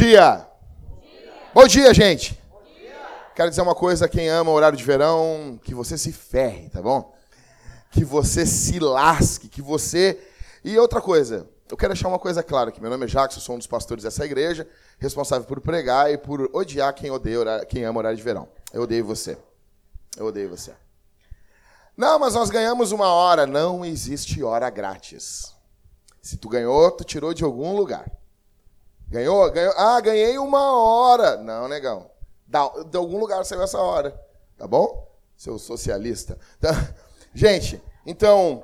Bom dia. Bom dia, gente. Quero dizer uma coisa a quem ama o horário de verão, que você se ferre, tá bom? Que você se lasque, que você... E outra coisa, eu quero deixar uma coisa clara aqui. Meu nome é eu sou um dos pastores dessa igreja, responsável por pregar e por odiar quem odeia, quem ama horário de verão. Eu odeio você. Eu odeio você. Não, mas nós ganhamos uma hora. Não existe hora grátis. Se tu ganhou, tu tirou de algum lugar. Ganhou? Ganhou? Ah, ganhei uma hora. Não, negão. De algum lugar saiu essa hora. Tá bom? Seu socialista. Tá? Gente, então,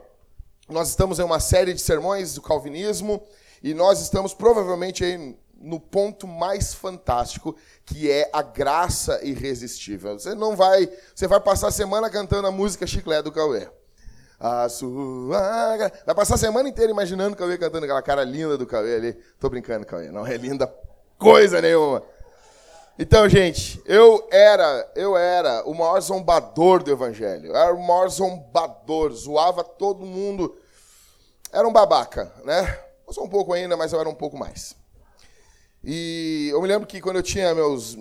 nós estamos em uma série de sermões do calvinismo e nós estamos provavelmente aí no ponto mais fantástico, que é a graça irresistível. Você não vai, você vai passar a semana cantando a música Chiclete do Cauê. A sua Vai passar a semana inteira imaginando o Cauê cantando aquela cara linda do Cauê ali. Tô brincando, Cauê. Não é linda coisa nenhuma. Então, gente, eu era, eu era o maior zombador do evangelho. Eu era o maior zombador, zoava todo mundo. Era um babaca, né? Eu sou um pouco ainda, mas eu era um pouco mais. E eu me lembro que quando eu tinha meus,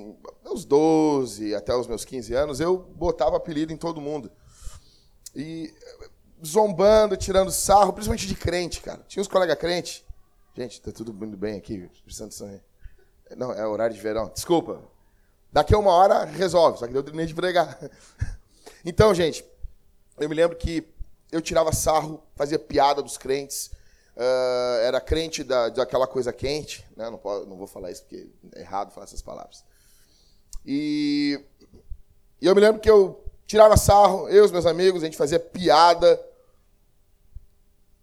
meus 12 até os meus 15 anos, eu botava apelido em todo mundo. E zombando, tirando sarro, principalmente de crente, cara. Tinha uns colegas crentes. Gente, tá tudo indo bem aqui, Não, é horário de verão. Desculpa. Daqui a uma hora resolve, só que deu nem de pregar. Então, gente, eu me lembro que eu tirava sarro, fazia piada dos crentes. Uh, era crente da, daquela coisa quente. Né? Não, posso, não vou falar isso porque é errado falar essas palavras. E, e eu me lembro que eu tirava sarro, eu e os meus amigos, a gente fazia piada.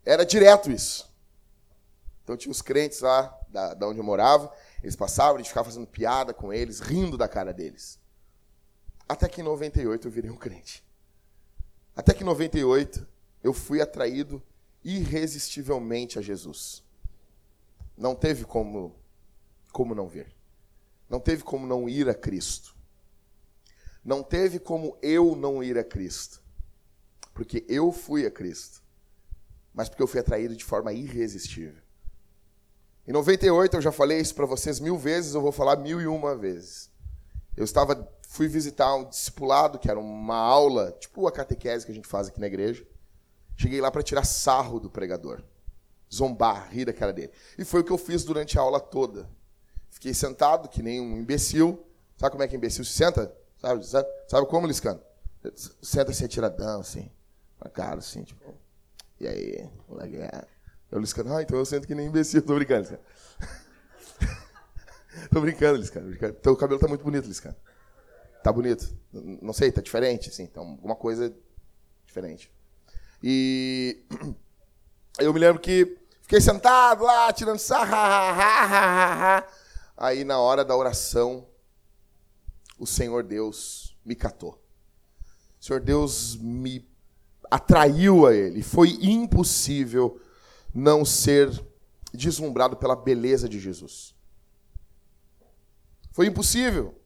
Era direto isso. Então tinha os crentes lá da, da onde eu morava, eles passavam, a gente ficava fazendo piada com eles, rindo da cara deles. Até que em 98 eu virei um crente. Até que em 98 eu fui atraído irresistivelmente a Jesus. Não teve como como não ver. Não teve como não ir a Cristo. Não teve como eu não ir a Cristo. Porque eu fui a Cristo. Mas porque eu fui atraído de forma irresistível. Em 98, eu já falei isso para vocês mil vezes, eu vou falar mil e uma vezes. Eu estava, fui visitar um discipulado, que era uma aula, tipo a catequese que a gente faz aqui na igreja. Cheguei lá para tirar sarro do pregador. Zombar, rir da cara dele. E foi o que eu fiz durante a aula toda. Fiquei sentado, que nem um imbecil. Sabe como é que imbecil se senta? Sabe, sabe, sabe como, Liscano? Senta assim, atiradão, assim. Com a cara, assim, tipo... E aí, moleque? É. Eu, Liscano, ah, então eu sento que nem imbecil. Tô brincando, Liscano. Tô brincando, Liscano. Brincando. Teu cabelo tá muito bonito, Liscano. Tá bonito. Não sei, tá diferente, assim. Então, alguma coisa diferente. E eu me lembro que fiquei sentado lá, tirando sarra. Aí, na hora da oração, o Senhor Deus me catou. O Senhor Deus me atraiu a Ele. Foi impossível não ser deslumbrado pela beleza de Jesus. Foi impossível.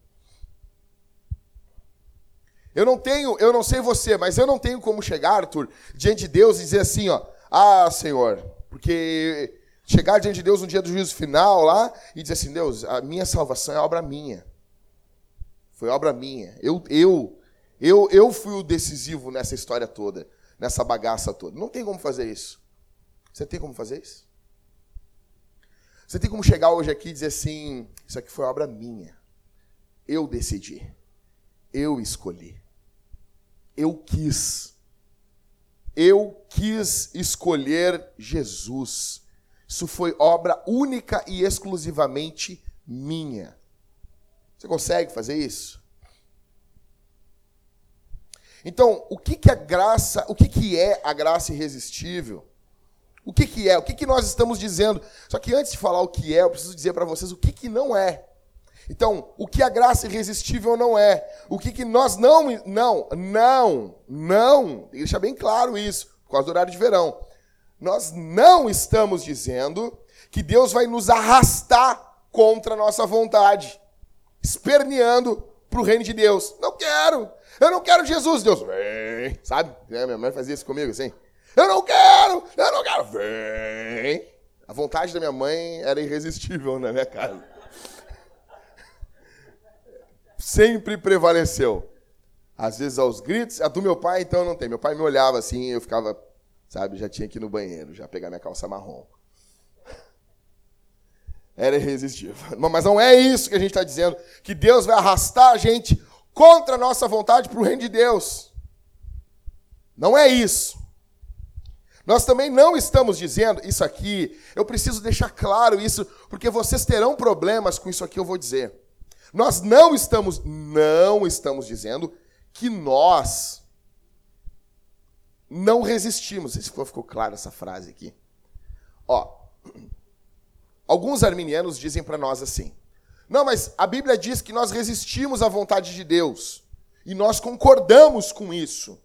Eu não tenho, eu não sei você, mas eu não tenho como chegar, Arthur, diante de Deus e dizer assim, ó, ah, Senhor, porque chegar diante de Deus no dia do juízo final lá e dizer assim, Deus, a minha salvação é obra minha. Foi obra minha. Eu, eu, eu, eu fui o decisivo nessa história toda, nessa bagaça toda. Não tem como fazer isso. Você tem como fazer isso? Você tem como chegar hoje aqui e dizer assim: Isso aqui foi obra minha. Eu decidi. Eu escolhi. Eu quis. Eu quis escolher Jesus. Isso foi obra única e exclusivamente minha. Você consegue fazer isso? Então, o que, que a graça, o que, que é a graça irresistível? O que, que é? O que, que nós estamos dizendo? Só que antes de falar o que é, eu preciso dizer para vocês o que, que não é. Então, o que a graça irresistível não é? O que, que nós não. Não, não, não. Deixa bem claro isso, por causa do horário de verão. Nós não estamos dizendo que Deus vai nos arrastar contra a nossa vontade esperneando para o reino de Deus. Não quero. Eu não quero Jesus. Deus, vem. Sabe? É, minha mãe fazia isso comigo assim. Eu não quero. Eu não quero. Vem. A vontade da minha mãe era irresistível na minha casa. sempre prevaleceu. Às vezes aos gritos, a do meu pai então não tem. Meu pai me olhava assim, eu ficava, sabe, já tinha que ir no banheiro, já pegar minha calça marrom. Era irresistível. Mas não é isso que a gente está dizendo, que Deus vai arrastar a gente contra a nossa vontade para o reino de Deus. Não é isso. Nós também não estamos dizendo isso aqui, eu preciso deixar claro isso, porque vocês terão problemas com isso aqui, eu vou dizer. Nós não estamos, não estamos dizendo que nós não resistimos. Ficou, ficou claro essa frase aqui. Ó, alguns arminianos dizem para nós assim: não, mas a Bíblia diz que nós resistimos à vontade de Deus. E nós concordamos com isso.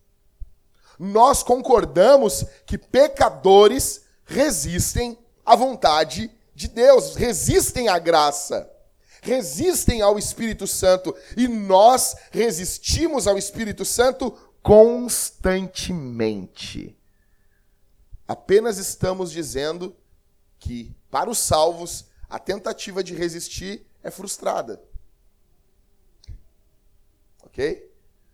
Nós concordamos que pecadores resistem à vontade de Deus, resistem à graça resistem ao Espírito Santo e nós resistimos ao Espírito Santo constantemente. Apenas estamos dizendo que, para os salvos, a tentativa de resistir é frustrada. Ok?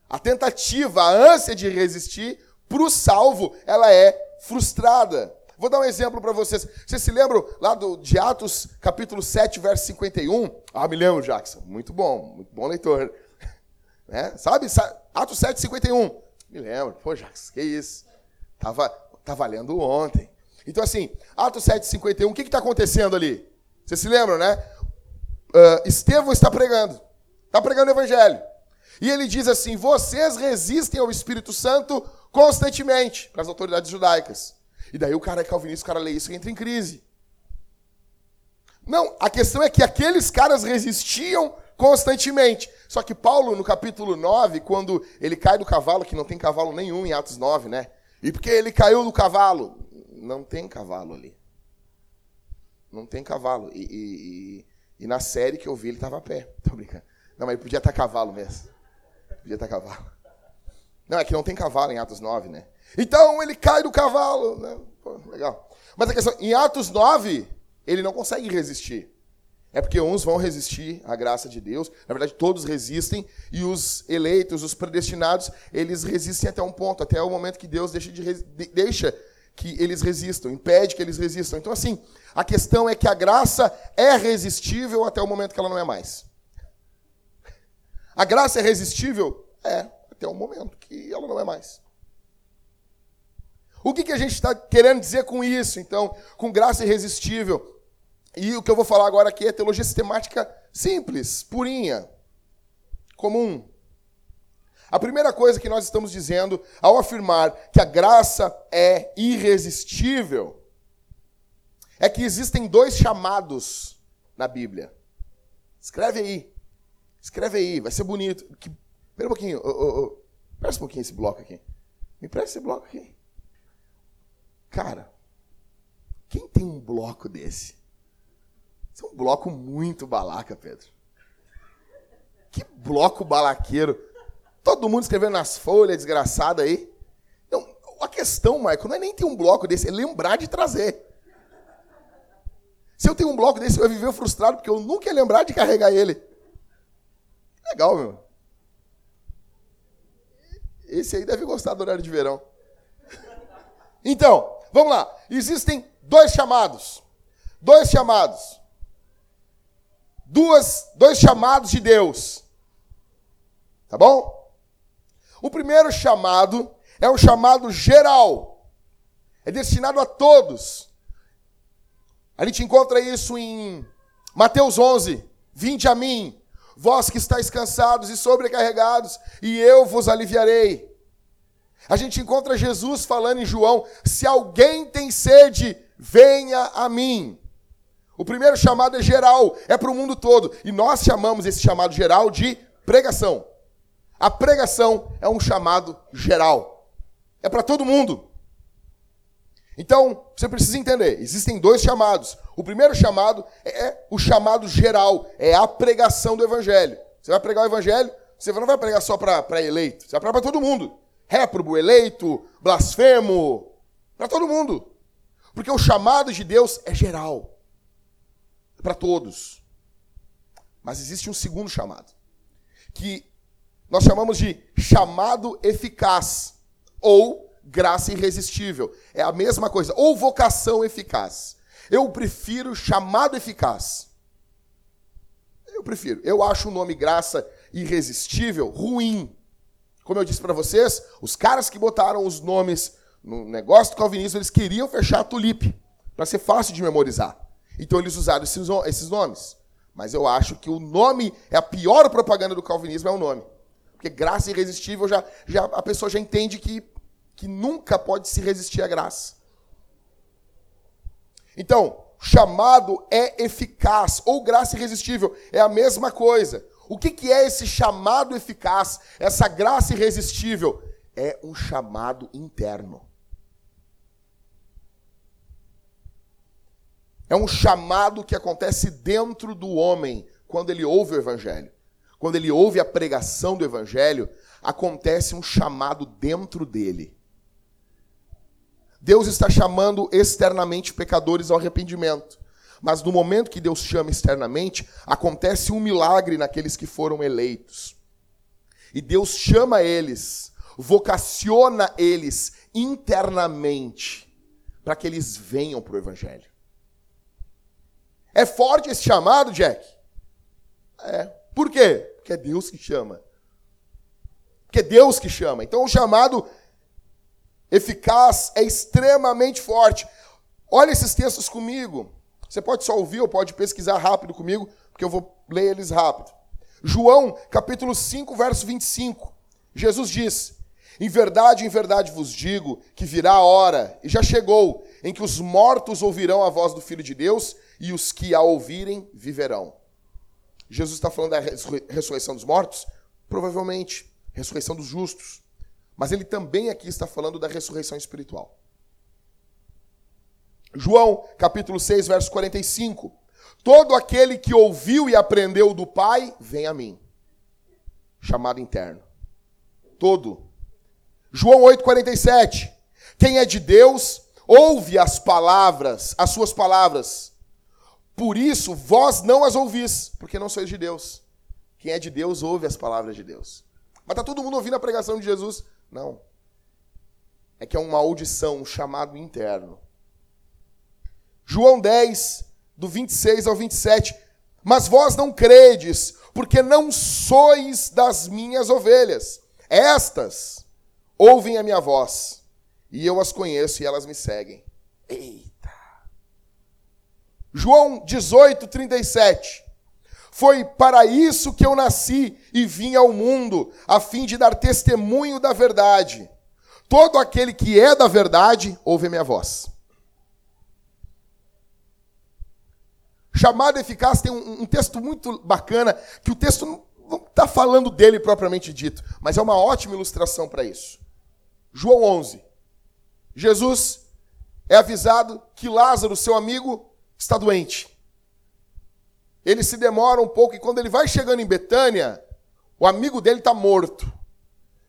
A tentativa, a ânsia de resistir, para o salvo, ela é frustrada. Vou dar um exemplo para vocês. Vocês se lembram lá do, de Atos, capítulo 7, verso 51? Ah, me lembro, Jackson. Muito bom, muito bom leitor. Né? Sabe? Atos 7, 51. Me lembro. Pô, Jackson, que isso? Tava, tava lendo ontem. Então, assim, Atos 7, 51, o que está acontecendo ali? Vocês se lembram, né? Uh, Estevão está pregando. Está pregando o evangelho. E ele diz assim: vocês resistem ao Espírito Santo constantemente para as autoridades judaicas. E daí o cara é calvinista, o cara lê isso e entra em crise. Não, a questão é que aqueles caras resistiam constantemente. Só que Paulo, no capítulo 9, quando ele cai do cavalo, que não tem cavalo nenhum em Atos 9, né? E porque ele caiu do cavalo? Não tem cavalo ali. Não tem cavalo. E, e, e, e na série que eu vi, ele estava a pé. Tô brincando. Não, mas ele podia estar cavalo mesmo. Podia estar cavalo. Não, é que não tem cavalo em Atos 9, né? Então ele cai do cavalo. Né? Pô, legal. Mas a questão, em Atos 9, ele não consegue resistir. É porque uns vão resistir à graça de Deus, na verdade todos resistem, e os eleitos, os predestinados, eles resistem até um ponto, até o momento que Deus deixa, de, deixa que eles resistam, impede que eles resistam. Então, assim, a questão é que a graça é resistível até o momento que ela não é mais. A graça é resistível? É, até o momento que ela não é mais. O que, que a gente está querendo dizer com isso, então, com graça irresistível? E o que eu vou falar agora aqui é teologia sistemática simples, purinha, comum. A primeira coisa que nós estamos dizendo ao afirmar que a graça é irresistível é que existem dois chamados na Bíblia. Escreve aí. Escreve aí, vai ser bonito. Espera um pouquinho. Oh, oh, oh. Presta um pouquinho esse bloco aqui. Me presta esse bloco aqui. Cara, quem tem um bloco desse? Isso é um bloco muito balaca, Pedro. Que bloco balaqueiro. Todo mundo escrevendo nas folhas, desgraçado aí. Então, a questão, Michael, não é nem ter um bloco desse, é lembrar de trazer. Se eu tenho um bloco desse, eu ia viver frustrado, porque eu nunca ia lembrar de carregar ele. Legal, meu. Esse aí deve gostar do horário de verão. Então, Vamos lá. Existem dois chamados. Dois chamados. Duas, dois chamados de Deus. Tá bom? O primeiro chamado é um chamado geral. É destinado a todos. A gente encontra isso em Mateus 11. Vinde a mim, vós que estáis cansados e sobrecarregados, e eu vos aliviarei. A gente encontra Jesus falando em João: se alguém tem sede, venha a mim. O primeiro chamado é geral, é para o mundo todo. E nós chamamos esse chamado geral de pregação. A pregação é um chamado geral. É para todo mundo. Então, você precisa entender: existem dois chamados. O primeiro chamado é o chamado geral, é a pregação do evangelho. Você vai pregar o evangelho, você não vai pregar só para eleito, você vai pregar para todo mundo réprobo, eleito, blasfemo, para todo mundo. Porque o chamado de Deus é geral, é para todos. Mas existe um segundo chamado, que nós chamamos de chamado eficaz ou graça irresistível. É a mesma coisa, ou vocação eficaz. Eu prefiro chamado eficaz. Eu prefiro. Eu acho o nome graça irresistível ruim. Como eu disse para vocês, os caras que botaram os nomes no negócio do calvinismo, eles queriam fechar a tulipe, para ser fácil de memorizar. Então eles usaram esses, nomes. Mas eu acho que o nome é a pior propaganda do calvinismo, é o nome. Porque graça irresistível, já, já, a pessoa já entende que, que nunca pode se resistir à graça. Então, chamado é eficaz, ou graça irresistível, é a mesma coisa. O que, que é esse chamado eficaz, essa graça irresistível? É um chamado interno. É um chamado que acontece dentro do homem quando ele ouve o Evangelho. Quando ele ouve a pregação do Evangelho, acontece um chamado dentro dele. Deus está chamando externamente pecadores ao arrependimento. Mas no momento que Deus chama externamente, acontece um milagre naqueles que foram eleitos. E Deus chama eles, vocaciona eles internamente, para que eles venham para o Evangelho. É forte esse chamado, Jack? É. Por quê? Porque é Deus que chama. Porque é Deus que chama. Então o chamado eficaz é extremamente forte. Olha esses textos comigo. Você pode só ouvir ou pode pesquisar rápido comigo, porque eu vou ler eles rápido. João, capítulo 5, verso 25. Jesus diz: Em verdade, em verdade vos digo que virá a hora, e já chegou, em que os mortos ouvirão a voz do Filho de Deus, e os que a ouvirem viverão. Jesus está falando da ressurreição dos mortos? Provavelmente, ressurreição dos justos. Mas ele também aqui está falando da ressurreição espiritual. João, capítulo 6, verso 45. Todo aquele que ouviu e aprendeu do Pai, vem a mim. Chamado interno. Todo. João 8, 47. Quem é de Deus, ouve as palavras, as suas palavras. Por isso, vós não as ouvis, porque não sois de Deus. Quem é de Deus, ouve as palavras de Deus. Mas está todo mundo ouvindo a pregação de Jesus? Não. É que é uma audição, um chamado interno. João 10, do 26 ao 27. Mas vós não credes, porque não sois das minhas ovelhas. Estas ouvem a minha voz, e eu as conheço e elas me seguem. Eita! João 18, 37. Foi para isso que eu nasci e vim ao mundo, a fim de dar testemunho da verdade. Todo aquele que é da verdade ouve a minha voz. Chamada eficaz tem um, um, texto muito bacana, que o texto não está falando dele propriamente dito, mas é uma ótima ilustração para isso. João 11. Jesus é avisado que Lázaro, seu amigo, está doente. Ele se demora um pouco e quando ele vai chegando em Betânia, o amigo dele está morto.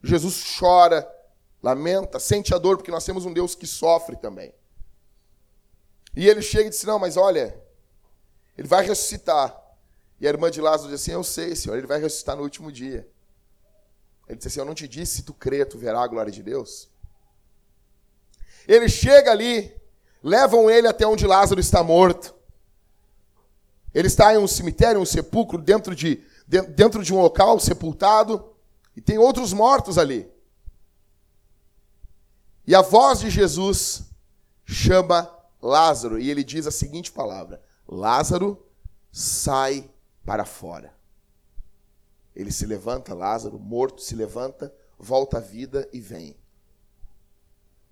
Jesus chora, lamenta, sente a dor, porque nós temos um Deus que sofre também. E ele chega e diz: Não, mas olha, ele vai ressuscitar. E a irmã de Lázaro diz assim: Eu sei, Senhor, ele vai ressuscitar no último dia. Ele disse assim: Eu não te disse, se tu crê, tu verá a glória de Deus. Ele chega ali, levam ele até onde Lázaro está morto. Ele está em um cemitério, um sepulcro, dentro de, dentro de um local sepultado, e tem outros mortos ali. E a voz de Jesus chama Lázaro, e ele diz a seguinte palavra: Lázaro, sai para fora. Ele se levanta, Lázaro, morto, se levanta, volta à vida e vem.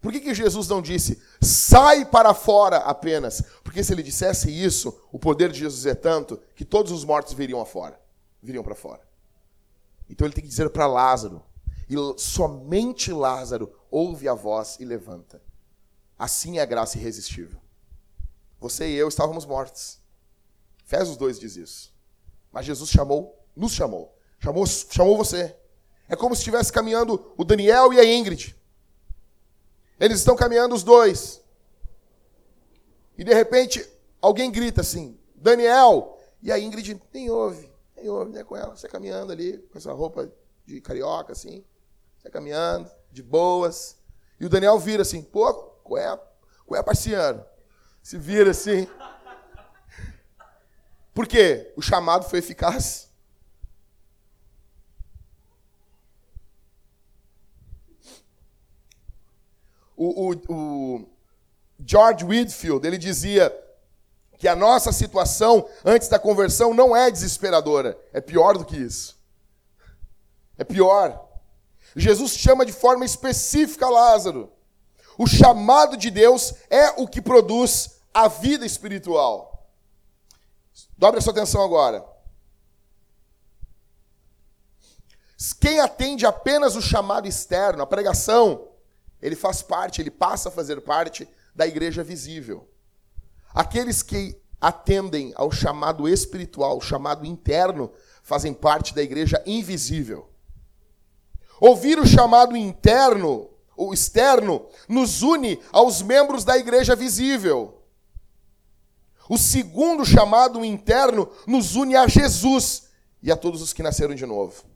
Por que, que Jesus não disse, sai para fora apenas? Porque se ele dissesse isso, o poder de Jesus é tanto que todos os mortos viriam afora, viriam para fora. Então ele tem que dizer para Lázaro, e somente Lázaro ouve a voz e levanta. Assim é a graça irresistível. Você e eu estávamos mortos. Efésios 2 diz isso. Mas Jesus chamou, nos chamou. Chamou, chamou você. É como se estivesse caminhando o Daniel e a Ingrid. Eles estão caminhando os dois. E de repente, alguém grita assim: Daniel. E a Ingrid nem ouve. Aí eu vinha com ela, você caminhando ali, com essa roupa de carioca, assim. Você caminhando, de boas. E o Daniel vira assim, pô, qual é, qual é parceiro? Se vira assim. Por quê? O chamado foi eficaz. O, o, o George Whitfield, ele dizia que a nossa situação antes da conversão não é desesperadora, é pior do que isso. É pior. Jesus chama de forma específica Lázaro. O chamado de Deus é o que produz a vida espiritual. Dobre a sua atenção agora. Quem atende apenas o chamado externo, a pregação, ele faz parte, ele passa a fazer parte da igreja visível. Aqueles que atendem ao chamado espiritual, chamado interno, fazem parte da igreja invisível. Ouvir o chamado interno, o externo, nos une aos membros da igreja visível. O segundo chamado interno nos une a Jesus e a todos os que nasceram de novo.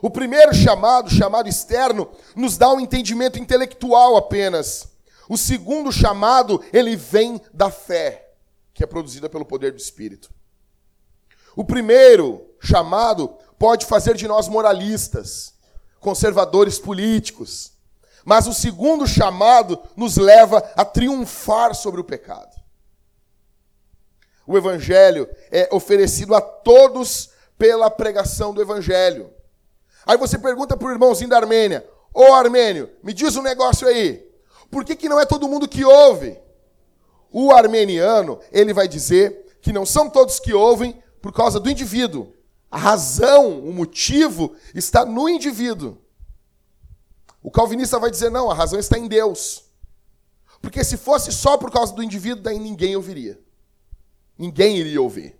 O primeiro chamado, chamado externo, nos dá um entendimento intelectual apenas. O segundo chamado, ele vem da fé, que é produzida pelo poder do Espírito. O primeiro chamado pode fazer de nós moralistas, conservadores políticos. Mas o segundo chamado nos leva a triunfar sobre o pecado. O evangelho é oferecido a todos pela pregação do evangelho. Aí você pergunta para o irmãozinho da Armênia: Ô Armênio, me diz um negócio aí. Por que, que não é todo mundo que ouve? O armeniano, ele vai dizer que não são todos que ouvem por causa do indivíduo. A razão, o motivo está no indivíduo. O calvinista vai dizer: não, a razão está em Deus. Porque se fosse só por causa do indivíduo, daí ninguém ouviria. Ninguém iria ouvir.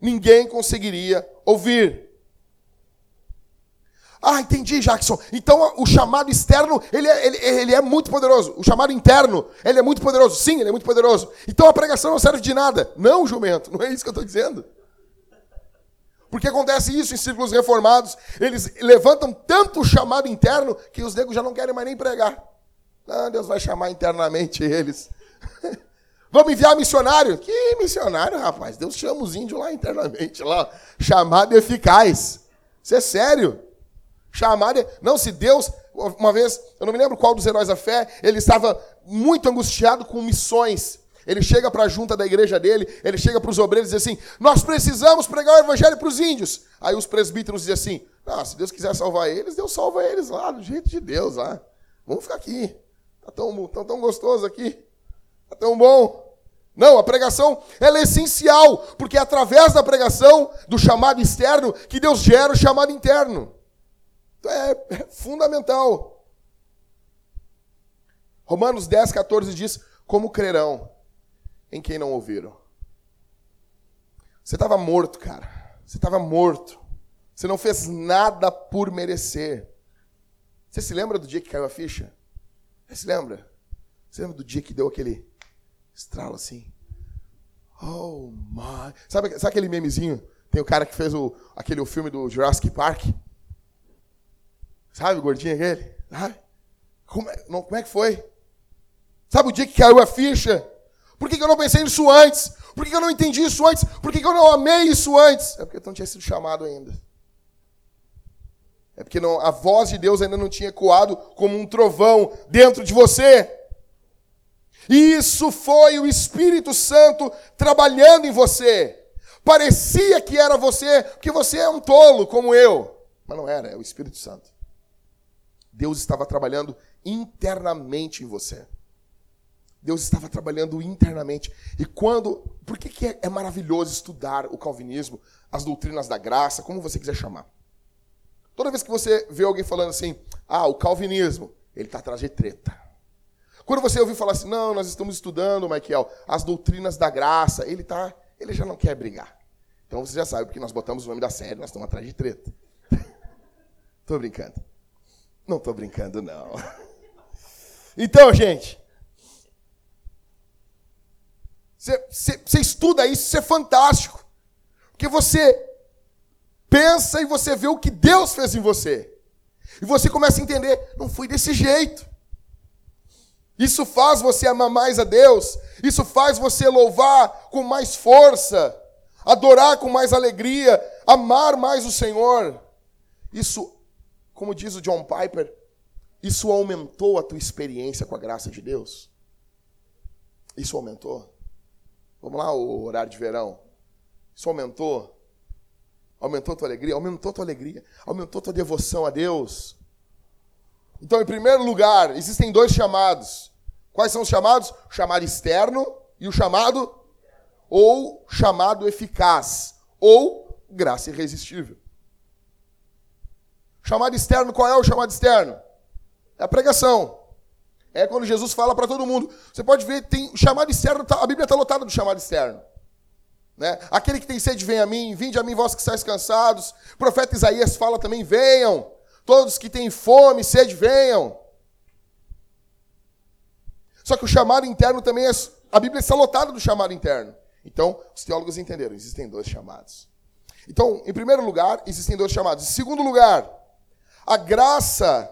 Ninguém conseguiria ouvir. Ah, entendi, Jackson. Então o chamado externo, ele é, ele, ele é muito poderoso. O chamado interno, ele é muito poderoso. Sim, ele é muito poderoso. Então a pregação não serve de nada. Não, jumento, não é isso que eu estou dizendo. Porque acontece isso em círculos reformados. Eles levantam tanto o chamado interno que os negros já não querem mais nem pregar. Ah, Deus vai chamar internamente eles. Vamos enviar missionário? Que missionário, rapaz? Deus chama os índios lá internamente, lá. Chamado eficaz. Isso é sério. Chamar. Não, se Deus. Uma vez, eu não me lembro qual dos heróis da fé, ele estava muito angustiado com missões. Ele chega para a junta da igreja dele, ele chega para os obreiros e diz assim: Nós precisamos pregar o evangelho para os índios. Aí os presbíteros dizem assim: Não, se Deus quiser salvar eles, Deus salva eles lá, do jeito de Deus lá. Vamos ficar aqui. Está tão, tão, tão gostoso aqui. Está tão bom. Não, a pregação ela é essencial, porque é através da pregação, do chamado externo, que Deus gera o chamado interno. É, é fundamental. Romanos 10, 14 diz: Como crerão em quem não ouviram? Você estava morto, cara. Você estava morto. Você não fez nada por merecer. Você se lembra do dia que caiu a ficha? Você se lembra? Você lembra do dia que deu aquele estralo assim? Oh my. Sabe, sabe aquele memezinho? Tem o cara que fez o, aquele o filme do Jurassic Park. Sabe o gordinho aquele? Sabe? Como é, não, como é que foi? Sabe o dia que caiu a ficha? Por que, que eu não pensei nisso antes? Por que, que eu não entendi isso antes? Por que, que eu não amei isso antes? É porque eu não tinha sido chamado ainda. É porque não, a voz de Deus ainda não tinha ecoado como um trovão dentro de você. Isso foi o Espírito Santo trabalhando em você. Parecia que era você, porque você é um tolo como eu. Mas não era, é o Espírito Santo. Deus estava trabalhando internamente em você. Deus estava trabalhando internamente. E quando. Por que, que é, é maravilhoso estudar o calvinismo, as doutrinas da graça, como você quiser chamar? Toda vez que você vê alguém falando assim, ah, o calvinismo, ele está atrás de treta. Quando você ouvir falar assim, não, nós estamos estudando, Michael, as doutrinas da graça, ele tá, ele já não quer brigar. Então você já sabe, porque nós botamos o nome da série, nós estamos atrás de treta. Estou brincando. Não estou brincando, não. Então, gente, você, estuda isso, isso é fantástico. Porque você Pensa e você vê o que Deus fez em você. E você começa a entender, não foi desse jeito. Isso faz você amar mais a Deus, isso faz você louvar com mais força, adorar com mais alegria, amar mais o Senhor. Isso, como diz o John Piper, isso aumentou a tua experiência com a graça de Deus? Isso aumentou? Vamos lá, o horário de verão. Isso aumentou? Aumentou a tua alegria? Aumentou a tua alegria? Aumentou a tua devoção a Deus? Então, em primeiro lugar, existem dois chamados. Quais são os chamados? O chamado externo e o chamado ou chamado eficaz, ou graça irresistível. Chamado externo, qual é o chamado externo? É a pregação. É quando Jesus fala para todo mundo. Você pode ver, tem o chamado externo, tá, a Bíblia está lotada do chamado externo. Né? Aquele que tem sede, vem a mim, vinde a mim, vós que estáis cansados. O profeta Isaías fala também: venham. Todos que têm fome, sede, venham. Só que o chamado interno também é. A Bíblia está lotada do chamado interno. Então, os teólogos entenderam: existem dois chamados. Então, em primeiro lugar, existem dois chamados. Em segundo lugar, a graça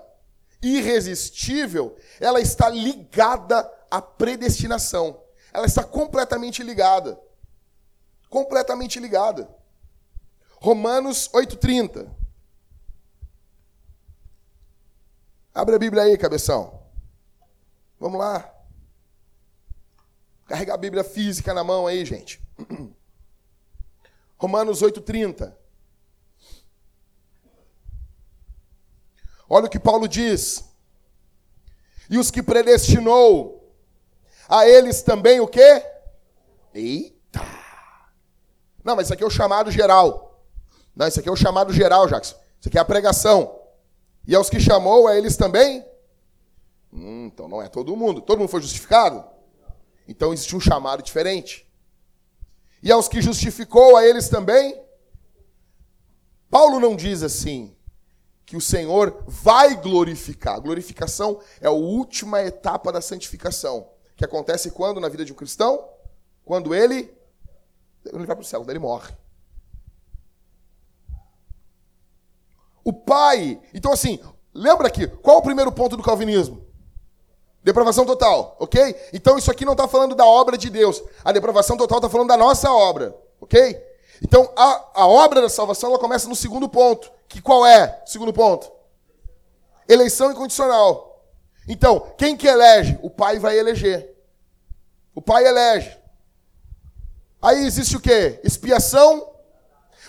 irresistível, ela está ligada à predestinação. Ela está completamente ligada. Completamente ligada. Romanos 8,30. Abre a Bíblia aí, cabeção. Vamos lá. Carrega a Bíblia física na mão aí, gente. Romanos 8,30. Olha o que Paulo diz. E os que predestinou, a eles também o quê? Eita! Não, mas isso aqui é o chamado geral. Não, isso aqui é o chamado geral, Jackson. Isso aqui é a pregação. E aos que chamou, a eles também? Hum, então não é todo mundo. Todo mundo foi justificado? Então existe um chamado diferente. E aos que justificou, a eles também? Paulo não diz assim, que o Senhor vai glorificar. A glorificação é a última etapa da santificação, que acontece quando na vida de um cristão? Quando ele ele vai para o céu, quando ele morre. O Pai, então assim, lembra aqui, qual o primeiro ponto do calvinismo? Depravação total, ok? Então isso aqui não está falando da obra de Deus. A depravação total está falando da nossa obra, ok? Então a, a obra da salvação ela começa no segundo ponto. Que qual é? Segundo ponto. Eleição incondicional. Então, quem que elege? O pai vai eleger. O pai elege. Aí existe o quê? Expiação.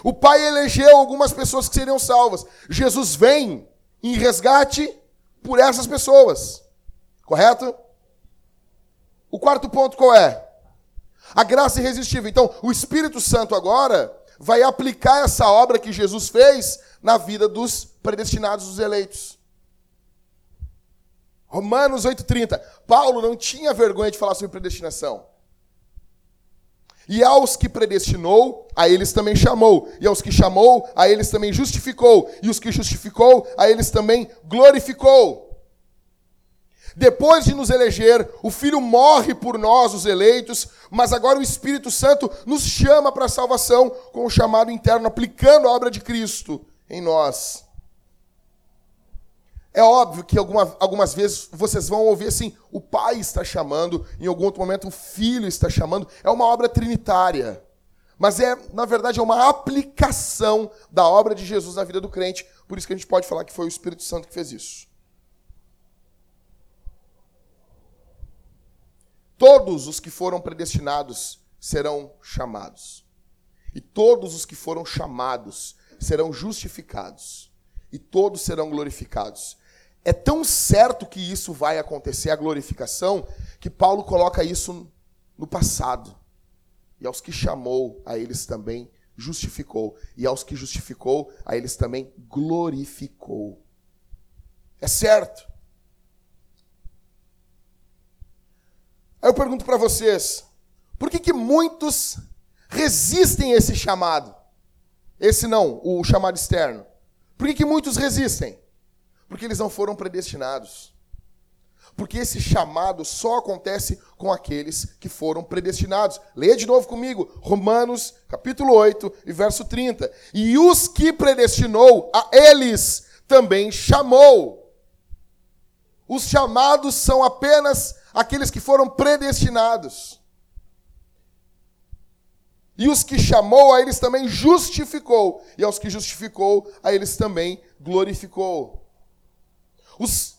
O pai elegeu algumas pessoas que seriam salvas. Jesus vem em resgate por essas pessoas. Correto? O quarto ponto qual é? A graça irresistível. Então, o Espírito Santo agora vai aplicar essa obra que Jesus fez na vida dos predestinados, dos eleitos. Romanos 8,30. Paulo não tinha vergonha de falar sobre predestinação. E aos que predestinou, a eles também chamou. E aos que chamou, a eles também justificou. E os que justificou, a eles também glorificou. Depois de nos eleger, o Filho morre por nós, os eleitos, mas agora o Espírito Santo nos chama para a salvação com o chamado interno, aplicando a obra de Cristo em nós. É óbvio que alguma, algumas vezes vocês vão ouvir assim: o Pai está chamando, em algum outro momento o Filho está chamando. É uma obra trinitária. Mas é, na verdade, é uma aplicação da obra de Jesus na vida do crente. Por isso que a gente pode falar que foi o Espírito Santo que fez isso. Todos os que foram predestinados serão chamados. E todos os que foram chamados serão justificados. E todos serão glorificados. É tão certo que isso vai acontecer, a glorificação, que Paulo coloca isso no passado. E aos que chamou, a eles também justificou. E aos que justificou, a eles também glorificou. É certo. Aí eu pergunto para vocês, por que, que muitos resistem a esse chamado? Esse não, o chamado externo. Por que, que muitos resistem? Porque eles não foram predestinados. Porque esse chamado só acontece com aqueles que foram predestinados. Leia de novo comigo, Romanos, capítulo 8 e verso 30. E os que predestinou, a eles também chamou. Os chamados são apenas aqueles que foram predestinados. E os que chamou, a eles também justificou. E aos que justificou, a eles também glorificou. Os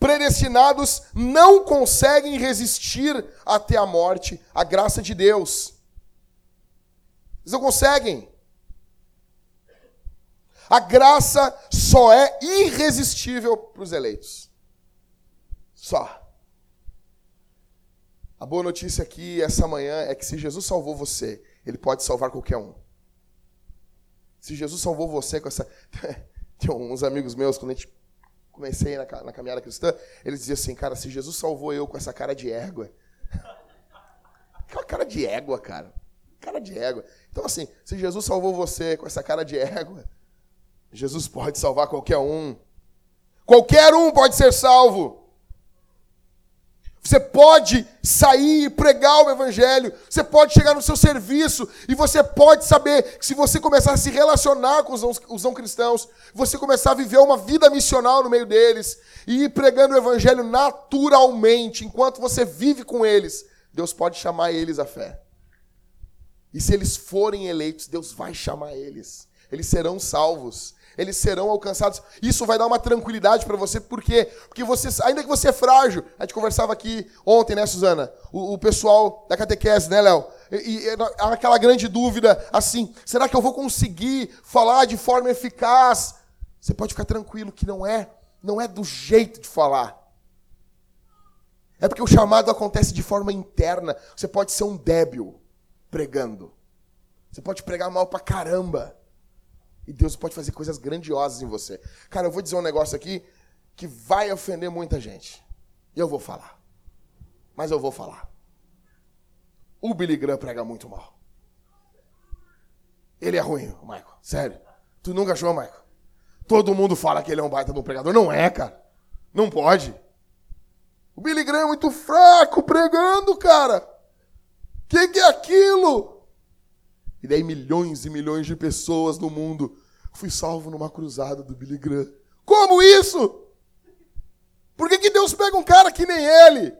predestinados não conseguem resistir até a morte, a graça de Deus. Eles não conseguem. A graça só é irresistível para os eleitos. Só. A boa notícia aqui essa manhã é que se Jesus salvou você, ele pode salvar qualquer um. Se Jesus salvou você com essa. Tem uns amigos meus, quando a gente comecei na, caminhada cristã, eles diziam assim, cara, se Jesus salvou eu com essa cara de égua. Aquela cara de égua, cara. Cara de égua. Então, assim, se Jesus salvou você com essa cara de égua, Jesus pode salvar qualquer um. Qualquer um pode ser salvo. Você pode sair e pregar o evangelho. Você pode chegar no seu serviço e você pode saber que se você começar a se relacionar com os não, os não cristãos, você começar a viver uma vida missional no meio deles e ir pregando o evangelho naturalmente, enquanto você vive com eles, Deus pode chamar eles à fé. E se eles forem eleitos, Deus vai chamar eles. Eles serão salvos eles serão alcançados. Isso vai dar uma tranquilidade para você, por quê? Porque você, ainda que você é frágil, a gente conversava aqui ontem, né, Suzana? O, o pessoal da catequese, né, Léo? E, e aquela grande dúvida, assim, será que eu vou conseguir falar de forma eficaz? Você pode ficar tranquilo que não é, não é do jeito de falar. É porque o chamado acontece de forma interna. Você pode ser um débil pregando. Você pode pregar mal pra caramba. E Deus pode fazer coisas grandiosas em você. Cara, eu vou dizer um negócio aqui que vai ofender muita gente. E eu vou falar. Mas eu vou falar. O Billy Graham prega muito mal. Ele é ruim, Michael. Sério. Tu nunca achou, Michael? Todo mundo fala que ele é um baita de um pregador. Não é, cara. Não pode. O Billy Graham é muito fraco pregando, cara. O que, que é aquilo? E daí milhões e milhões de pessoas no mundo. Fui salvo numa cruzada do Billy Graham. Como isso? Por que, que Deus pega um cara que nem ele?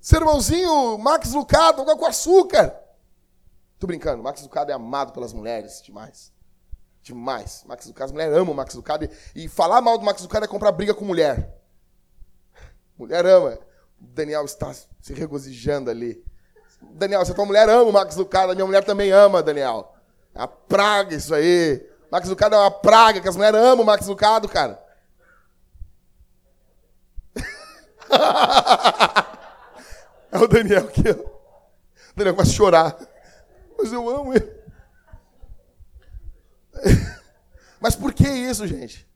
Seu irmãozinho Max Lucado, água com açúcar. Tô brincando, Max Lucado é amado pelas mulheres demais. Demais. Max Lucado, as mulheres amam o Max Lucado. E, e falar mal do Max Lucado é comprar briga com mulher. Mulher ama. Daniel está se regozijando ali. Daniel, se a tua mulher ama o Max Lucado, a minha mulher também ama, Daniel. É uma praga isso aí. Max Lucado é uma praga, que as mulheres amam o Max Lucado, cara. é o Daniel que O Daniel começa a chorar. Mas eu amo ele. Mas por que isso, gente?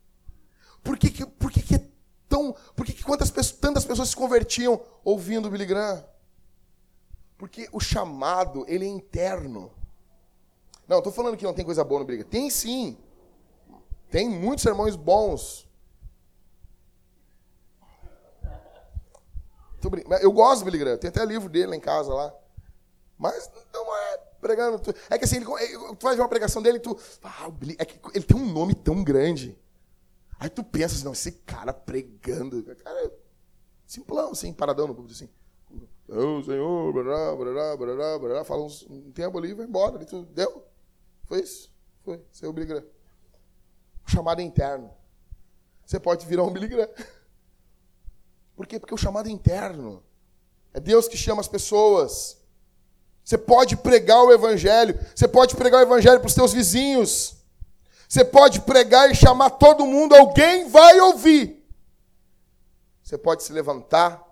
Por que, que, por que, que é tão. Por que, que quantas tantas pessoas se convertiam ouvindo Billy Graham? Porque o chamado, ele é interno. Não, estou falando que não tem coisa boa no Briga. Tem sim. Tem muitos sermões bons. Eu gosto do Billy Graham. Tem até livro dele lá em casa lá. Mas não é pregando. É que assim, ele, tu vai ver uma pregação dele e tu. Ah, Billy, é que ele tem um nome tão grande. Aí tu pensa assim, não, esse cara pregando. Cara, simplão, assim, paradão no público assim. Oh, Senhor, barará, barará, barará, barará, fala uns, um tempo ali e vai embora. Ali, tudo, deu? Foi isso? Foi. Você é o Graham. O chamado é interno. Você pode virar um Graham. Por quê? Porque o chamado é interno. É Deus que chama as pessoas. Você pode pregar o evangelho. Você pode pregar o evangelho para os seus vizinhos. Você pode pregar e chamar todo mundo. Alguém vai ouvir. Você pode se levantar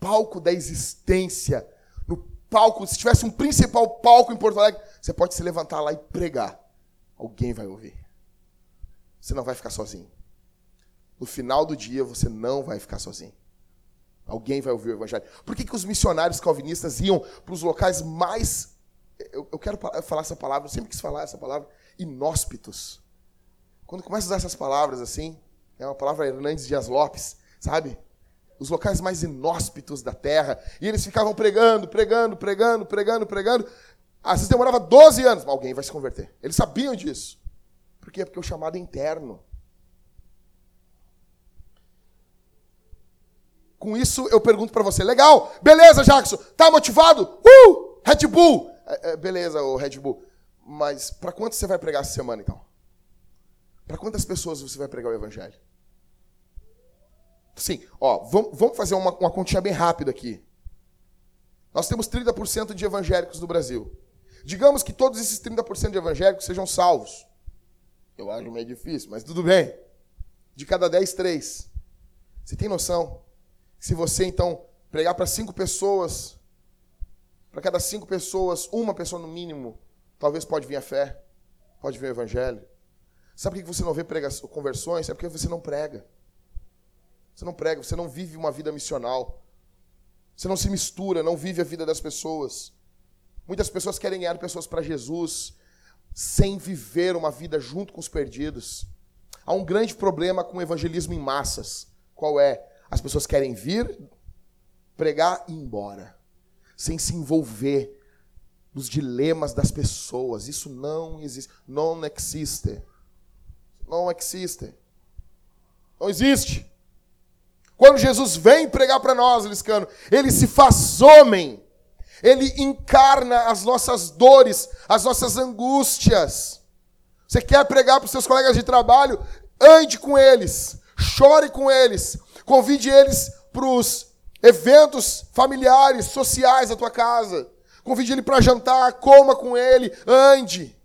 palco da existência, no palco, se tivesse um principal palco em Porto Alegre, você pode se levantar lá e pregar. Alguém vai ouvir. Você não vai ficar sozinho. No final do dia, você não vai ficar sozinho. Alguém vai ouvir o evangelho. Por que, que os missionários calvinistas iam para os locais mais. Eu, eu quero falar essa palavra, eu sempre quis falar essa palavra, inóspitos. Quando começa a usar essas palavras assim, é uma palavra Hernandes Dias Lopes, sabe? Os locais mais inóspitos da terra. E eles ficavam pregando, pregando, pregando, pregando, pregando. Às vezes demorava 12 anos, mas alguém vai se converter. Eles sabiam disso. Por quê? Porque o chamado é interno. Com isso, eu pergunto para você: legal, beleza, Jackson, tá motivado? Uh! Red Bull! É, é, beleza, o Red Bull. Mas para quantos você vai pregar essa semana, então? Para quantas pessoas você vai pregar o Evangelho? Sim, ó, vamos, vamos fazer uma, uma continha bem rápida aqui. Nós temos 30% de evangélicos no Brasil. Digamos que todos esses 30% de evangélicos sejam salvos. Eu acho meio difícil, mas tudo bem. De cada 10, 3. Você tem noção? Se você, então, pregar para cinco pessoas, para cada cinco pessoas, uma pessoa no mínimo, talvez pode vir a fé, pode vir o evangelho. Sabe por que você não vê conversões? É porque você não prega. Você não prega, você não vive uma vida missional. Você não se mistura, não vive a vida das pessoas. Muitas pessoas querem ganhar pessoas para Jesus sem viver uma vida junto com os perdidos. Há um grande problema com o evangelismo em massas. Qual é? As pessoas querem vir, pregar e ir embora, sem se envolver nos dilemas das pessoas. Isso não existe. Não existe. Não existe. Não existe. Quando Jesus vem pregar para nós, Liscano, ele se faz homem. Ele encarna as nossas dores, as nossas angústias. Você quer pregar para os seus colegas de trabalho? Ande com eles, chore com eles, convide eles para os eventos familiares, sociais da tua casa. Convide ele para jantar, coma com ele, ande.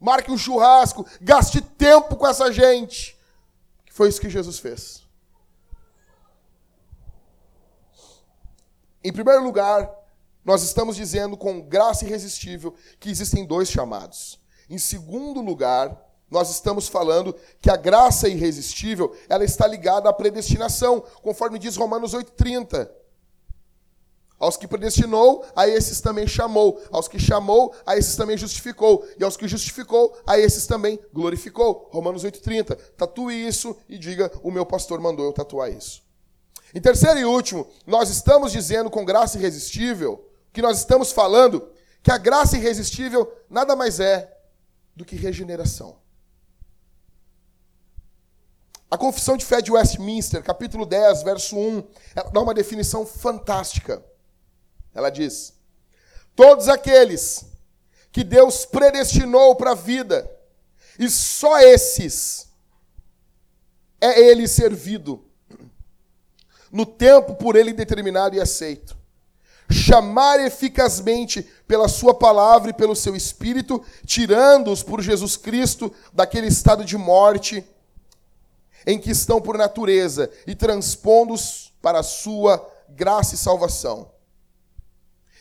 Marque um churrasco, gaste tempo com essa gente. Foi isso que Jesus fez. Em primeiro lugar, nós estamos dizendo com graça irresistível que existem dois chamados. Em segundo lugar, nós estamos falando que a graça irresistível, ela está ligada à predestinação, conforme diz Romanos 8:30. Aos que predestinou, a esses também chamou. Aos que chamou, a esses também justificou. E aos que justificou, a esses também glorificou. Romanos 8,30. Tatue isso e diga: O meu pastor mandou eu tatuar isso. Em terceiro e último, nós estamos dizendo com graça irresistível, que nós estamos falando que a graça irresistível nada mais é do que regeneração. A Confissão de Fé de Westminster, capítulo 10, verso 1, ela dá uma definição fantástica. Ela diz: Todos aqueles que Deus predestinou para a vida, e só esses é ele servido no tempo por ele determinado e aceito. Chamar eficazmente pela sua palavra e pelo seu espírito, tirando-os por Jesus Cristo daquele estado de morte em que estão por natureza e transpondo-os para a sua graça e salvação.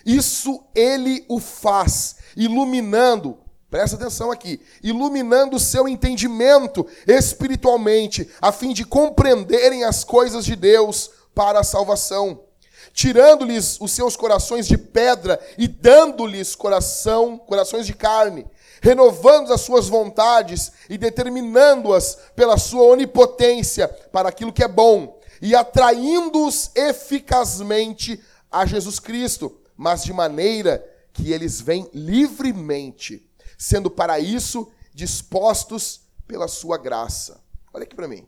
Isso ele o faz, iluminando, presta atenção aqui, iluminando o seu entendimento espiritualmente, a fim de compreenderem as coisas de Deus para a salvação, tirando-lhes os seus corações de pedra e dando-lhes coração, corações de carne, renovando as suas vontades e determinando-as pela sua onipotência para aquilo que é bom e atraindo-os eficazmente a Jesus Cristo, mas de maneira que eles vêm livremente, sendo para isso dispostos pela sua graça. Olha aqui para mim.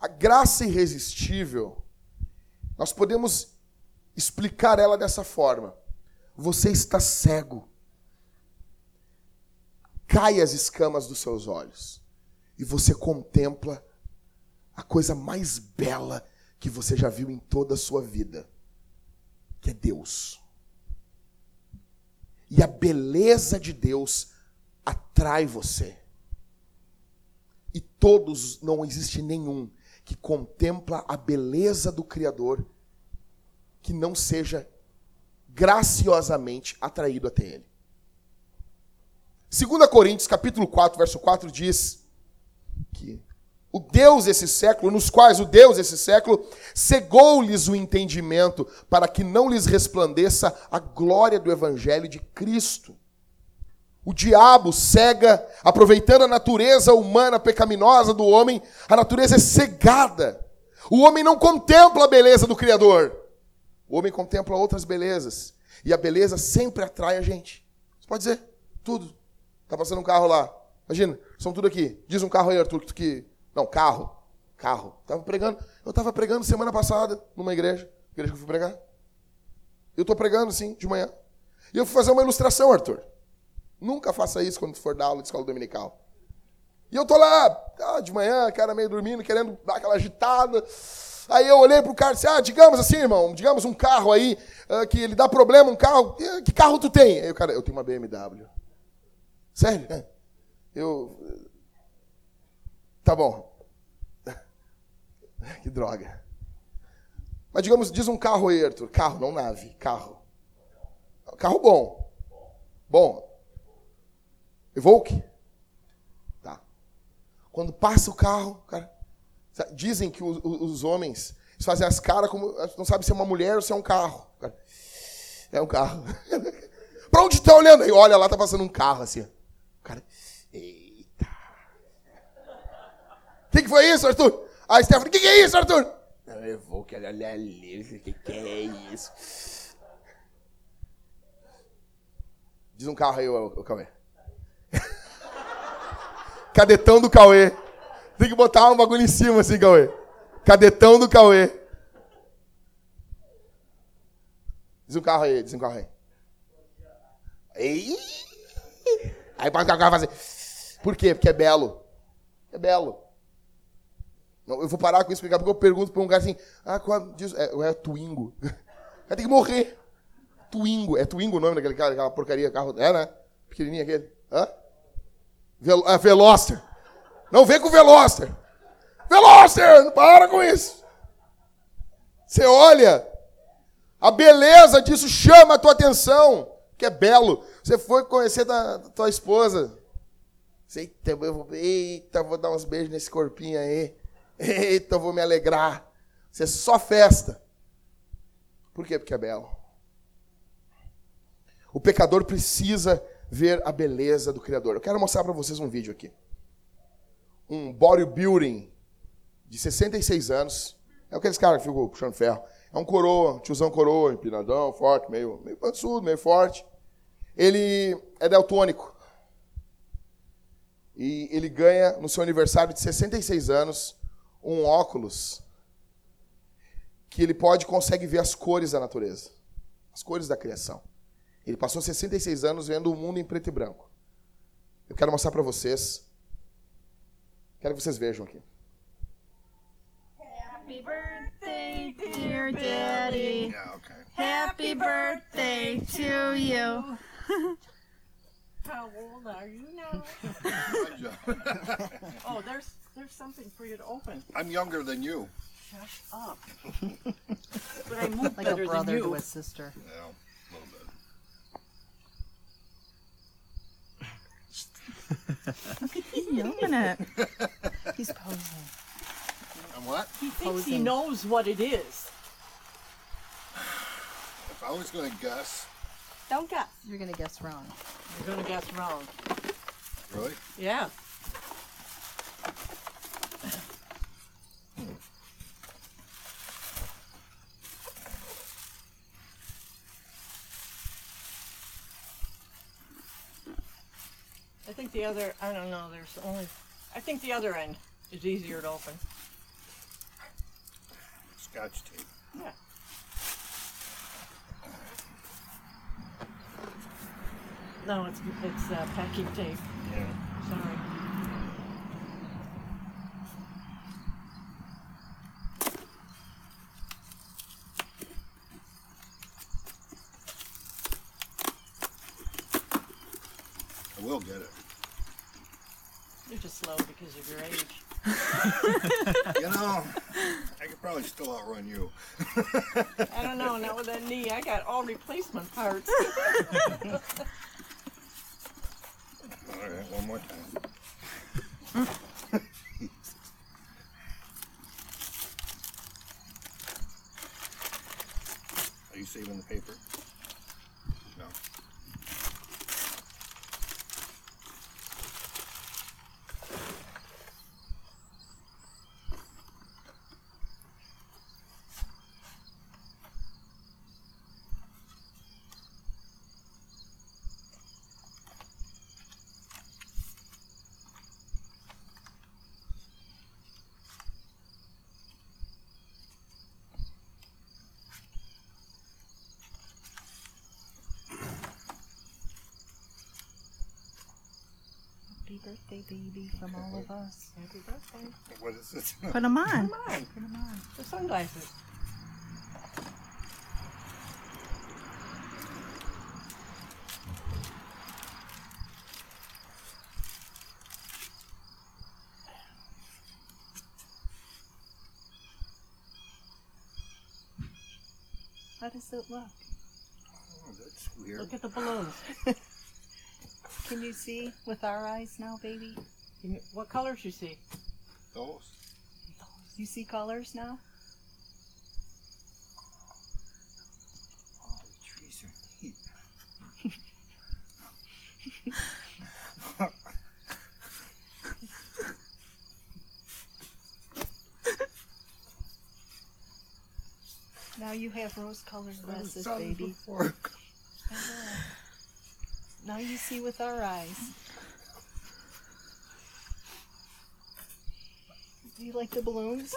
A graça irresistível, nós podemos explicar ela dessa forma. Você está cego. Cai as escamas dos seus olhos e você contempla a coisa mais bela que você já viu em toda a sua vida, que é Deus. E a beleza de Deus atrai você. E todos, não existe nenhum que contempla a beleza do Criador, que não seja graciosamente atraído até ele. 2 Coríntios, capítulo 4, verso 4 diz que o Deus desse século, nos quais o Deus desse século cegou-lhes o entendimento para que não lhes resplandeça a glória do evangelho de Cristo. O diabo cega, aproveitando a natureza humana pecaminosa do homem, a natureza é cegada. O homem não contempla a beleza do Criador. O homem contempla outras belezas. E a beleza sempre atrai a gente. Você pode dizer, tudo. Tá passando um carro lá. Imagina, são tudo aqui. Diz um carro aí, Arthur, que. Não, carro. Carro. Tava pregando. Eu estava pregando semana passada numa igreja. Igreja que eu fui pregar. Eu estou pregando, sim, de manhã. E eu fui fazer uma ilustração, Arthur. Nunca faça isso quando for dar aula de escola dominical. E eu tô lá, ah, de manhã, cara meio dormindo, querendo dar aquela agitada. Aí eu olhei pro cara e disse, ah, digamos assim, irmão, digamos um carro aí, uh, que ele dá problema, um carro. Que carro tu tem? Aí o cara, eu tenho uma BMW. Sério? É. Eu. Tá bom. Que droga. Mas digamos, diz um carro aí, Arthur. Carro, não nave. Carro. Carro bom. Bom. Evoque? Tá. Quando passa o carro, cara, dizem que os, os homens fazem as caras como. Não sabe se é uma mulher ou se é um carro. Cara. É um carro. pra onde tá olhando? Aí olha lá, tá passando um carro assim. Cara, eita. O que, que foi isso, Arthur? A Stephanie, o que, que é isso, Arthur? Eu vou, que olha ali, o que, que é isso? Diz um carro aí, o, o Cauê. Cadetão do Cauê. Tem que botar um bagulho em cima assim, Cauê. Cadetão do Cauê. Diz um carro aí, diz um carro aí. Aí passa o carro fazer. Por quê? Porque é belo. É belo. Eu vou parar com isso, porque eu pergunto para um cara assim, ah, qual diz, é, é Twingo. Vai ter que morrer. Twingo. É Twingo o nome daquele cara, aquela porcaria, carro. É, né? Pequenininho aquele. Hã? Vel, é, Veloster. Não vem com Veloster. Veloster! Para com isso. Você olha, a beleza disso chama a tua atenção, que é belo. Você foi conhecer a tua esposa. Eita, eu vou, eita, vou dar uns beijos nesse corpinho aí. Eita, eu vou me alegrar. Você é só festa. Por quê? Porque é belo. O pecador precisa ver a beleza do Criador. Eu quero mostrar para vocês um vídeo aqui. Um bodybuilding de 66 anos. É aqueles caras que ficam puxando ferro. É um coroa, tiozão coroa, empinadão, forte, meio, meio pançudo, meio forte. Ele é deltônico. E ele ganha, no seu aniversário de 66 anos, um óculos que ele pode consegue ver as cores da natureza, as cores da criação. Ele passou 66 anos vendo o mundo em preto e branco. Eu quero mostrar para vocês. Quero que vocês vejam aqui. Happy birthday, dear daddy. Yeah, okay. Happy birthday to you. How old are you now? oh, there's there's something for you to open. I'm younger than you. Shut up. but I move like better a brother than you. to a sister. Yeah, He's yelling it. He's posing. And what? He thinks he Posing. knows what it is. If I was going to guess, Don't guess. You're gonna guess wrong. You're gonna guess wrong. really? Yeah. Think the other, I don't know, there's only, I think the other end is easier to open. Scotch tape. Yeah. No, it's, it's uh, packing tape. Yeah. Sorry. I will get it. You're just slow because of your age. You know, I could probably still outrun you. I don't know. Not with that knee. I got all replacement parts. All right, one more time. Are you saving the paper? No. Happy birthday, baby, from all of us. Happy birthday. What is it? Put them on. Come on, Put them on. the sunglasses. How does it look? Oh, that's weird. Look at the balloons. Can you see with our eyes now, baby? Can you- What colors you see? Those. You see colors now? Oh, the trees are neat. Now you have rose-colored glasses, baby. before. See with our eyes. Do you like the balloons?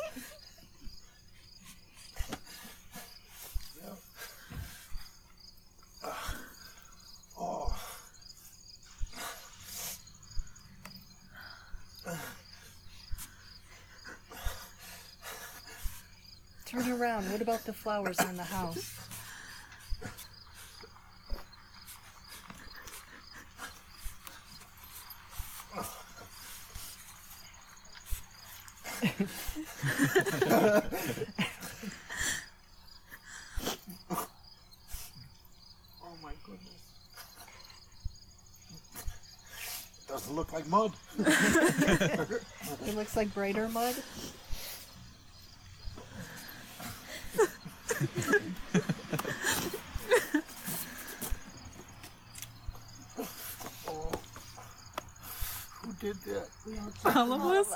Turn around. What about the flowers on the house? oh my goodness. It doesn't look like mud. It looks like brighter mud. Oh. Who did that? All of us.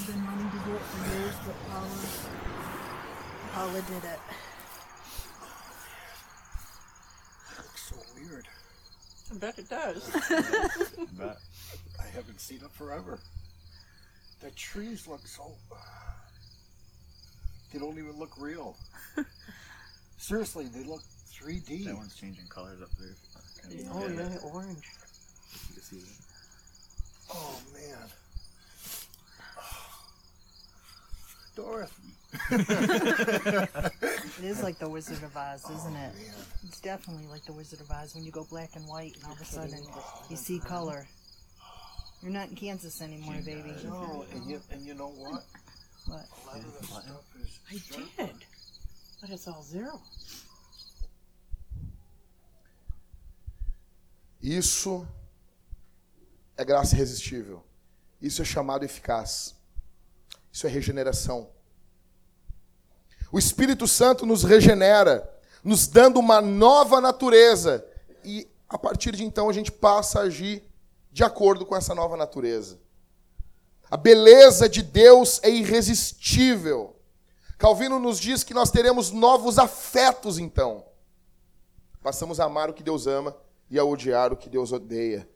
I've been wanting to do it for years, but Paula, Paula did it. looks so weird. I bet it does. But I haven't seen it forever. The trees look so. They don't even look real. Seriously, they look 3D. That one's changing colors up there. Can you- Oh yeah, yeah, orange. you can see that. Oh man. Dorothy. It is like the Wizard of Oz, isn't it? Man. It's definitely like the Wizard of Oz when you go black and white and all of a sudden you see color. You're not in Kansas anymore, baby. No, and you and you know what? What? A lot of the stuff is. I dirt. did. But it's all zero. Isso é graça irresistível. Isso é chamado eficaz. Isso é regeneração. O Espírito Santo nos regenera, nos dando uma nova natureza. E a partir de então a gente passa a agir de acordo com essa nova natureza. A beleza de Deus é irresistível. Calvino nos diz que nós teremos novos afetos então. Passamos a amar o que Deus ama e a odiar o que Deus odeia.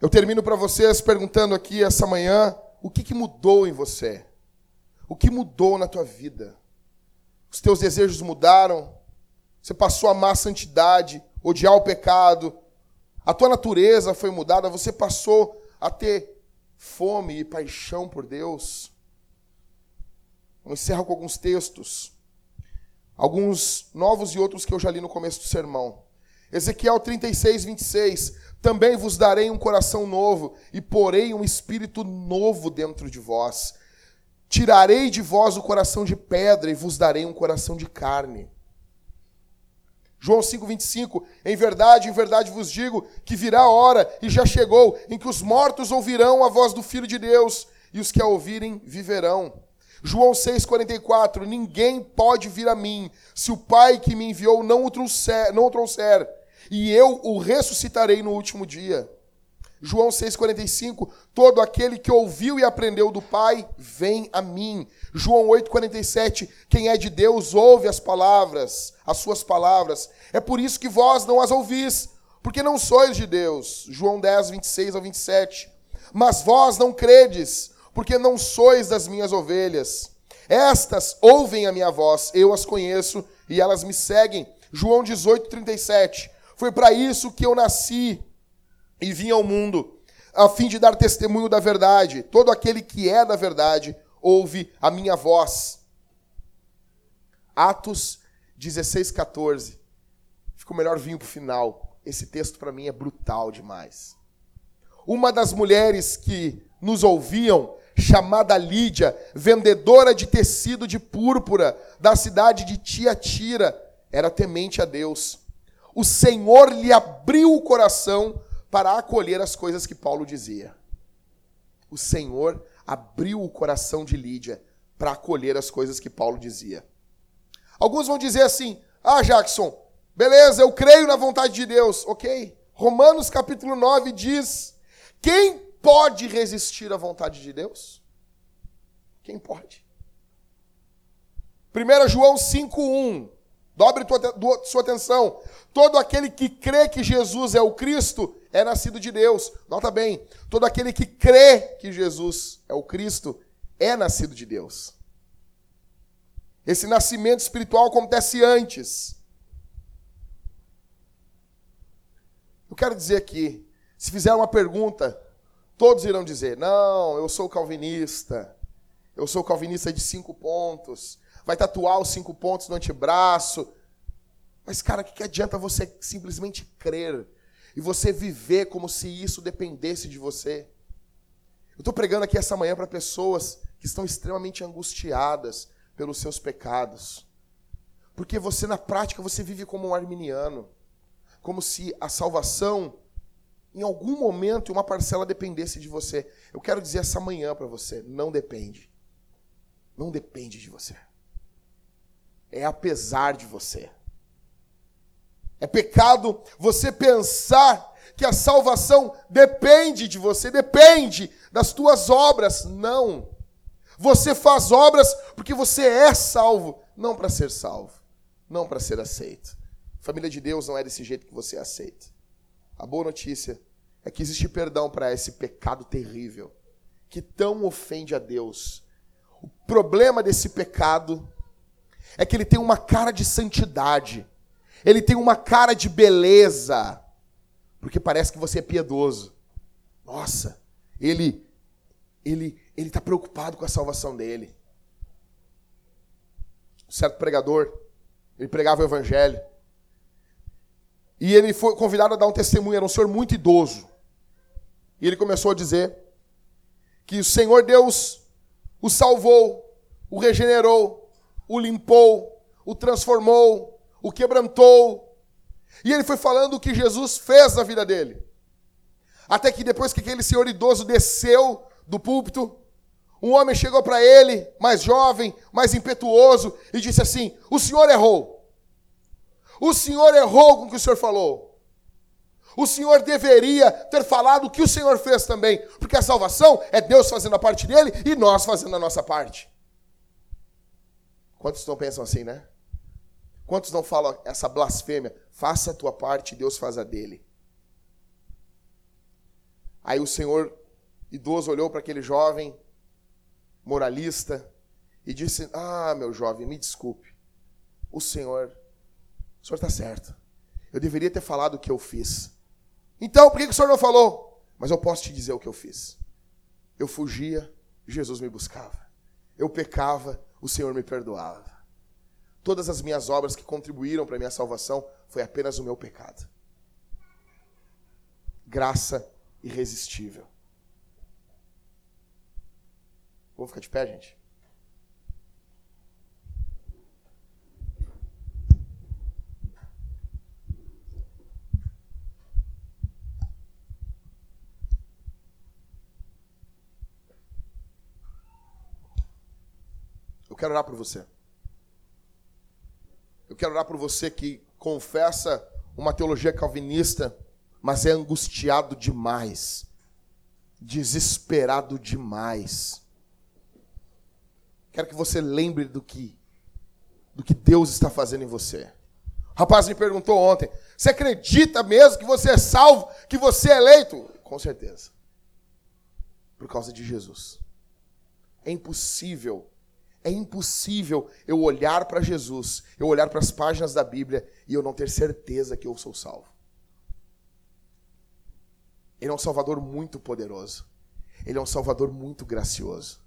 Eu termino para vocês perguntando aqui essa manhã, o que, que mudou em você? O que mudou na tua vida? Os teus desejos mudaram? Você passou a amar a santidade, odiar o pecado? A tua natureza foi mudada? Você passou a ter fome e paixão por Deus? Eu encerro com alguns textos. Alguns novos e outros que eu já li no começo do sermão. Ezequiel 36, 26. Também vos darei um coração novo e porei um espírito novo dentro de vós. Tirarei de vós o coração de pedra e vos darei um coração de carne. João 5,25: Em verdade, em verdade vos digo que virá a hora, e já chegou, em que os mortos ouvirão a voz do Filho de Deus, e os que a ouvirem viverão. João 6,44: Ninguém pode vir a mim, se o Pai que me enviou não o trouxer, não o trouxer e eu o ressuscitarei no último dia. João 6,45: Todo aquele que ouviu e aprendeu do Pai, vem a mim. João 8,47: Quem é de Deus ouve as palavras, as suas palavras. É por isso que vós não as ouvis, porque não sois de Deus. João 10, 26 ao 27. Mas vós não credes, porque não sois das minhas ovelhas. Estas ouvem a minha voz, eu as conheço e elas me seguem. João 18, 37. Foi para isso que eu nasci e vim ao mundo a fim de dar testemunho da verdade. Todo aquele que é da verdade ouve a minha voz. Atos 16, 14. Ficou melhor vinho para o final. Esse texto para mim é brutal demais. Uma das mulheres que nos ouviam, chamada Lídia, vendedora de tecido de púrpura da cidade de Tiatira, era temente a Deus. O Senhor lhe abriu o coração para acolher as coisas que Paulo dizia. O Senhor abriu o coração de Lídia para acolher as coisas que Paulo dizia. Alguns vão dizer assim: Ah, Jackson, beleza, eu creio na vontade de Deus. Ok. Romanos capítulo 9 diz: Quem pode resistir à vontade de Deus? Quem pode? 1 João 5,1. Dobre tua, sua atenção. Todo aquele que crê que Jesus é o Cristo é nascido de Deus. Nota bem, todo aquele que crê que Jesus é o Cristo é nascido de Deus. Esse nascimento espiritual acontece antes. Eu quero dizer aqui, se fizer uma pergunta, todos irão dizer: não, eu sou calvinista, eu sou calvinista de cinco pontos, vai tatuar os cinco pontos no antebraço. Mas, cara, o que, adianta você simplesmente crer e você viver como se isso dependesse de você. Eu estou pregando aqui essa manhã para pessoas que estão extremamente angustiadas pelos seus pecados. Porque você, na prática, você vive como um arminiano. Como se a salvação, em algum momento, uma parcela dependesse de você. Eu quero dizer essa manhã para você: não depende. Não depende de você. É apesar de você. É pecado você pensar que a salvação depende de você, depende das tuas obras. Não. Você faz obras porque você é salvo, não para ser salvo, não para ser aceito. Família de Deus não é desse jeito que você aceita. A boa notícia é que existe perdão para esse pecado terrível que tão ofende a Deus. O problema desse pecado é que ele tem uma cara de santidade ele tem uma cara de beleza, porque parece que você é piedoso. Nossa, ele ele ele está preocupado com a salvação dele. Um certo pregador, ele pregava o evangelho. E ele foi convidado a dar um testemunho, era um senhor muito idoso. E ele começou a dizer que o Senhor Deus o salvou, o regenerou, o limpou, o transformou, o quebrantou. E ele foi falando o que Jesus fez na vida dele. Até que depois que aquele senhor idoso desceu do púlpito, um homem chegou para ele, mais jovem, mais impetuoso, e disse assim: O senhor errou. O senhor errou com o que o senhor falou. O senhor deveria ter falado o que o senhor fez também, porque a salvação é Deus fazendo a parte dele e nós fazendo a nossa parte. Quantos não pensam assim, né? Quantos não falam essa blasfêmia? Faça a tua parte Deus faz a dele. Aí o Senhor idoso olhou para aquele jovem moralista e disse: Ah, meu jovem, me desculpe. O Senhor, o Senhor está certo. Eu deveria ter falado o que eu fiz. Então, por que o Senhor não falou? Mas eu posso te dizer o que eu fiz. Eu fugia, Jesus me buscava. Eu pecava, o Senhor me perdoava. Todas as minhas obras que contribuíram para a minha salvação foi apenas o meu pecado. Graça irresistível. Vou ficar de pé, gente? Eu quero orar por você. Eu quero orar por você que confessa uma teologia calvinista, mas é angustiado demais, desesperado demais. Quero que você lembre do que do que Deus está fazendo em você. O rapaz me perguntou ontem: "Você acredita mesmo que você é salvo, que você é eleito?" Com certeza. Por causa de Jesus. É impossível é impossível eu olhar para Jesus, eu olhar para as páginas da Bíblia e eu não ter certeza que eu sou salvo. Ele é um Salvador muito poderoso. Ele é um Salvador muito gracioso.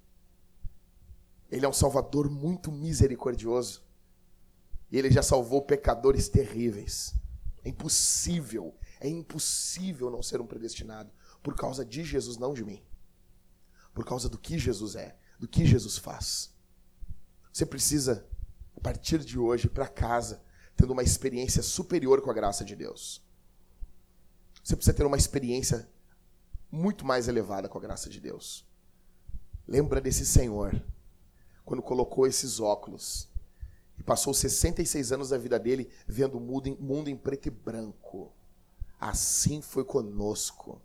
Ele é um Salvador muito misericordioso. E ele já salvou pecadores terríveis. É impossível, é impossível não ser um predestinado por causa de Jesus, não de mim. Por causa do que Jesus é, do que Jesus faz. Você precisa, a partir de hoje, ir para casa, tendo uma experiência superior com a graça de Deus. Você precisa ter uma experiência muito mais elevada com a graça de Deus. Lembra desse Senhor, quando colocou esses óculos e passou 66 anos da vida dele vendo o mundo em, mundo em preto e branco. Assim foi conosco.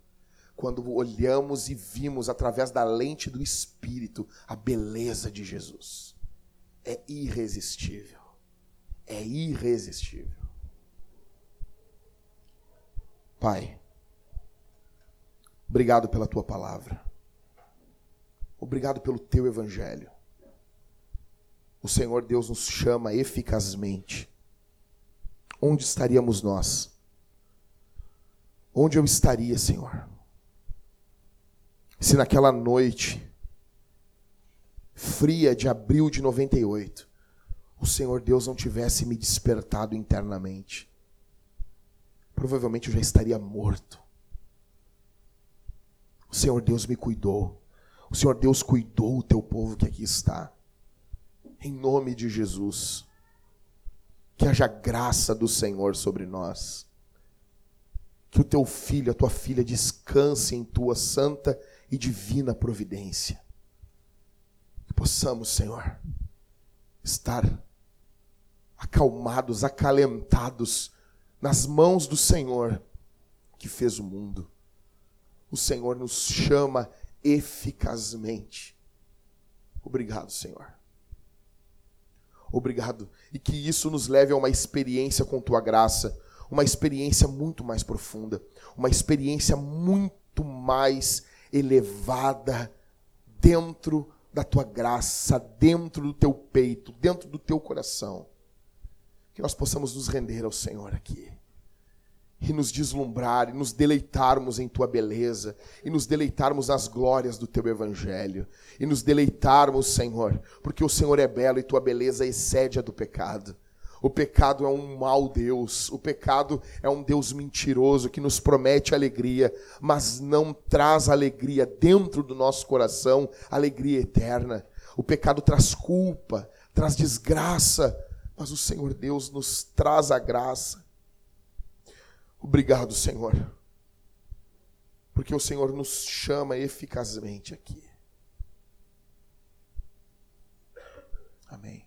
Quando olhamos e vimos através da lente do Espírito a beleza de Jesus. É irresistível. É irresistível. Pai, obrigado pela tua palavra. Obrigado pelo teu evangelho. O Senhor Deus nos chama eficazmente. Onde estaríamos nós? Onde eu estaria, Senhor? Se naquela noite fria de abril de 98, o Senhor Deus não tivesse me despertado internamente, provavelmente eu já estaria morto. O Senhor Deus me cuidou. O Senhor Deus cuidou o teu povo que aqui está. Em nome de Jesus. Que haja graça do Senhor sobre nós. Que o teu filho, a tua filha descanse em tua santa e divina providência. Possamos, Senhor, estar acalmados, acalentados nas mãos do Senhor que fez o mundo. O Senhor nos chama eficazmente. Obrigado, Senhor. Obrigado. E que isso nos leve a uma experiência com tua graça, uma experiência muito mais profunda, uma experiência muito mais elevada dentro da tua graça, dentro do teu peito, dentro do teu coração. Que nós possamos nos render ao Senhor aqui e nos deslumbrar, e nos deleitarmos em tua beleza, e nos deleitarmos nas glórias do teu evangelho, e nos deleitarmos, Senhor, porque o Senhor é belo e tua beleza excede a do pecado. O pecado é um mau Deus, o pecado é um Deus mentiroso que nos promete alegria, mas não traz alegria dentro do nosso coração, alegria eterna. O pecado traz culpa, traz desgraça, mas o Senhor Deus nos traz a graça. Obrigado, Senhor, porque o Senhor nos chama eficazmente aqui. Amém.